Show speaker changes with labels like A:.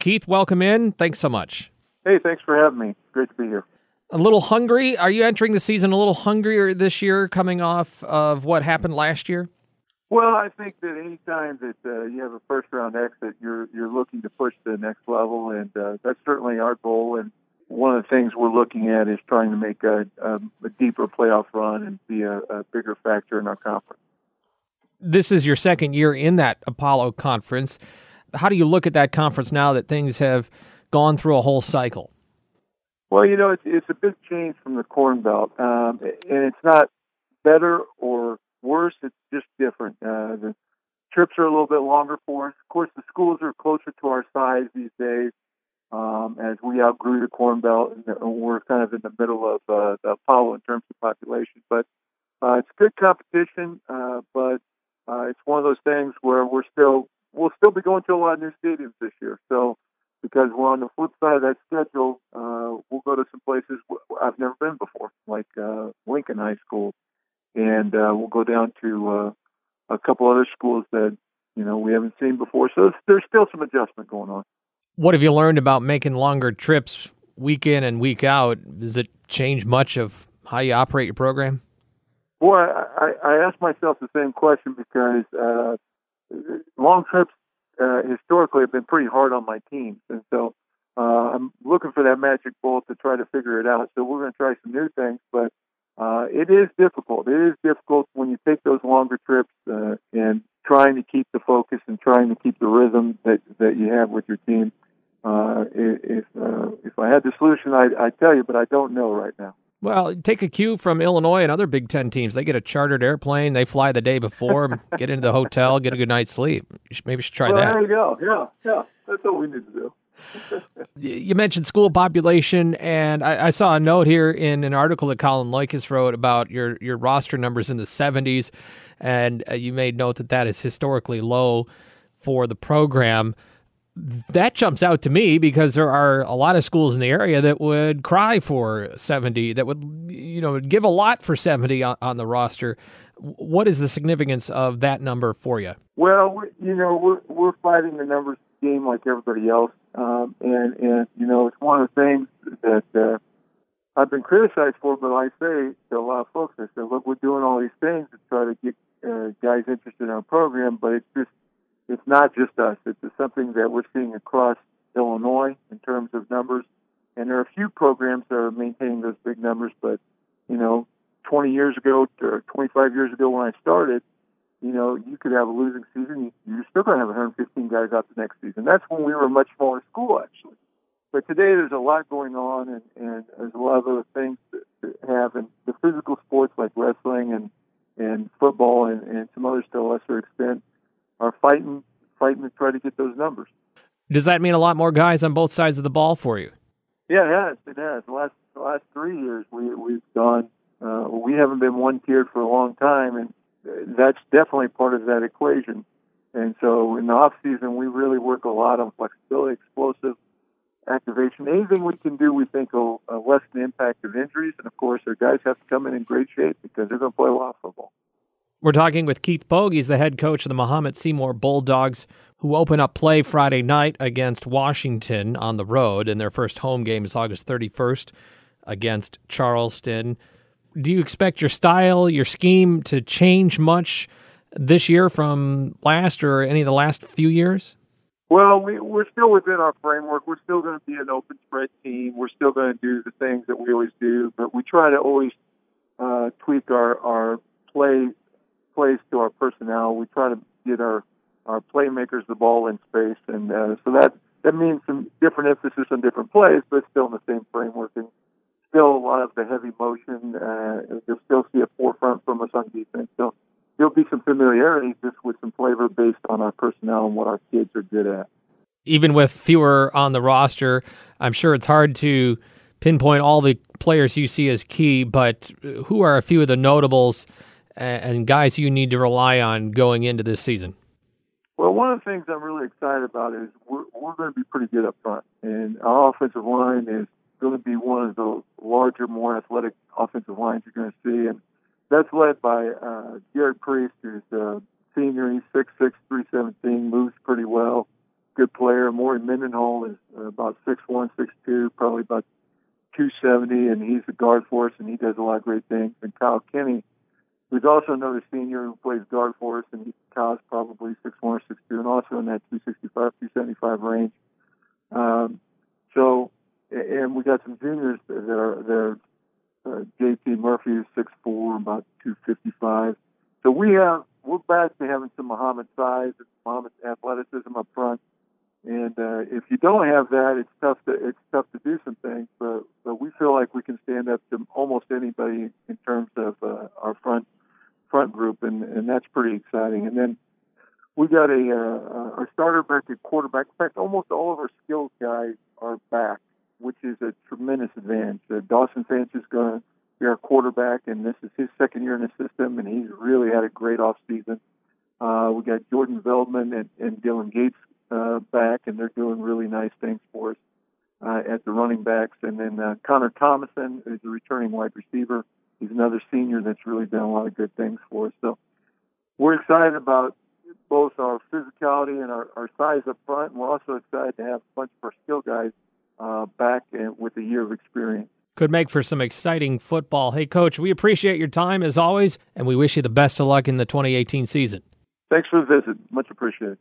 A: Keith, welcome in. Thanks so much.
B: Hey, thanks for having me. Great to be here.
A: A little hungry. Are you entering the season a little hungrier this year, coming off of what happened last year?
B: Well, I think that any time that uh, you have a first round exit, you're you're looking to push to the next level, and uh, that's certainly our goal. And one of the things we're looking at is trying to make a, a, a deeper playoff run and be a, a bigger factor in our conference.
A: This is your second year in that Apollo conference. How do you look at that conference now that things have gone through a whole cycle?
B: Well, you know, it's it's a big change from the Corn Belt, um, and it's not better or worse. It's just different. Uh, the trips are a little bit longer for us. Of course, the schools are closer to our size these days. Um, as we outgrew the Corn Belt, and we're kind of in the middle of uh, the Apollo in terms of population. But uh, it's good competition, uh, but uh, it's one of those things where we're still we'll still be going to a lot of new stadiums this year. So because we're on the flip side of that schedule, uh, we'll go to some places I've never been before, like uh, Lincoln High School, and uh, we'll go down to uh, a couple other schools that you know we haven't seen before. So there's still some adjustment going on.
A: What have you learned about making longer trips week in and week out? Does it change much of how you operate your program?
B: Boy, I, I ask myself the same question because uh, long trips uh, historically have been pretty hard on my teams, and so uh, I'm looking for that magic bullet to try to figure it out. So we're going to try some new things, but uh, it is difficult. It is difficult when you take those longer trips uh, and trying to keep the focus and trying to keep the rhythm that that you have with your team. Uh, if uh, if I had the solution, I'd, I'd tell you, but I don't know right now.
A: Well, take a cue from Illinois and other Big Ten teams. They get a chartered airplane. They fly the day before, get into the hotel, get a good night's sleep. Maybe you should try
B: well,
A: that.
B: There you go. Yeah, yeah. That's what we need to do.
A: you mentioned school population, and I, I, saw a note here in an article that Colin Likas wrote about your, your roster numbers in the 70s, and uh, you made note that that is historically low for the program that jumps out to me because there are a lot of schools in the area that would cry for 70 that would you know give a lot for 70 on, on the roster. What is the significance of that number for you
B: well you know we're we're fighting the numbers game like everybody else. Um, and and you know it's one of the things that uh, I've been criticized for but I say to a lot of folks I say look we're doing all these things to try to get uh, guys interested in our program but it's just it's not just us. It's something that we're seeing across Illinois in terms of numbers. And there are a few programs that are maintaining those big numbers, but you know, 20 years ago or 25 years ago when I started, you know, you could have a losing season. You're still going to have 115 guys out the next season. That's when we were a much smaller school, actually. But today there's a lot going on, and, and there's a lot of other things to have. And the physical sports like wrestling and and football and, and some others to a lesser extent are fighting fighting to try to get those numbers.
A: Does that mean a lot more guys on both sides of the ball for you?
B: Yeah, it has. It has. The last the last three years, we we've gone. Uh, we haven't been one tiered for a long time, and that's definitely part of that equation. And so, in the off season, we really work a lot on flexibility, explosive activation. Anything we can do, we think will uh, lessen the impact of injuries. And of course, our guys have to come in in great shape because they're going to play a lot of football.
A: We're talking with Keith Pogue. He's the head coach of the Mahomet Seymour Bulldogs, who open up play Friday night against Washington on the road. And their first home game is August 31st against Charleston. Do you expect your style, your scheme to change much this year from last or any of the last few years?
B: Well, we, we're still within our framework. We're still going to be an open spread team. We're still going to do the things that we always do, but we try to always uh, tweak our, our play plays to our personnel. We try to get our our playmakers the ball in space, and uh, so that that means some different emphasis on different plays, but still in the same framework. And still a lot of the heavy motion. Uh, you'll still see a forefront from us on defense. So there'll be some familiarity just with some flavor based on our personnel and what our kids are good at.
A: Even with fewer on the roster, I'm sure it's hard to pinpoint all the players you see as key, but who are a few of the notables and guys you need to rely on going into this season?
B: Well, one of the things I'm really excited about is we're, we're going to be pretty good up front, and our offensive line is going to be one of the larger, more athletic offensive lines you're going to see, and that's led by uh, Jared Priest, who's a senior. He's six six, three seventeen, moves pretty well. good player. Maury Mendenhall is about six one, six two, probably about 270, and he's a guard for us, and he does a lot of great things. And Kyle Kenny, who's also another senior who plays guard for us, and Kyle's probably six one or six two, and also in that 265, 275 range. Um, so, and we got some juniors that are there. Uh, Murphy is six four, about 255. So we have we're back to having some Mahomet size, and Mahomet athleticism up front. And uh, if you don't have that, it's tough to it's tough to do some things. But but we feel like we can stand up to almost anybody in terms of uh, our front front group, and and that's pretty exciting. And then we got a uh, our starter back at quarterback. In fact, almost all of our skills guys are back, which is a tremendous advantage. Uh, Dawson Finch is going to be our quarterback, and this is his second year in the system, and he's really had a great off season. Uh, we got Jordan Veldman and, and Dylan Gates uh, back, and they're doing really nice things for us uh, at the running backs. And then uh, Connor Thomason is a returning wide receiver. He's another senior that's really done a lot of good things for us. So we're excited about both our physicality and our, our size up front, and we're also excited to have a bunch of our skill guys uh, back and with a year of experience.
A: Could make for some exciting football. Hey, Coach, we appreciate your time as always, and we wish you the best of luck in the 2018 season.
B: Thanks for the visit. Much appreciated.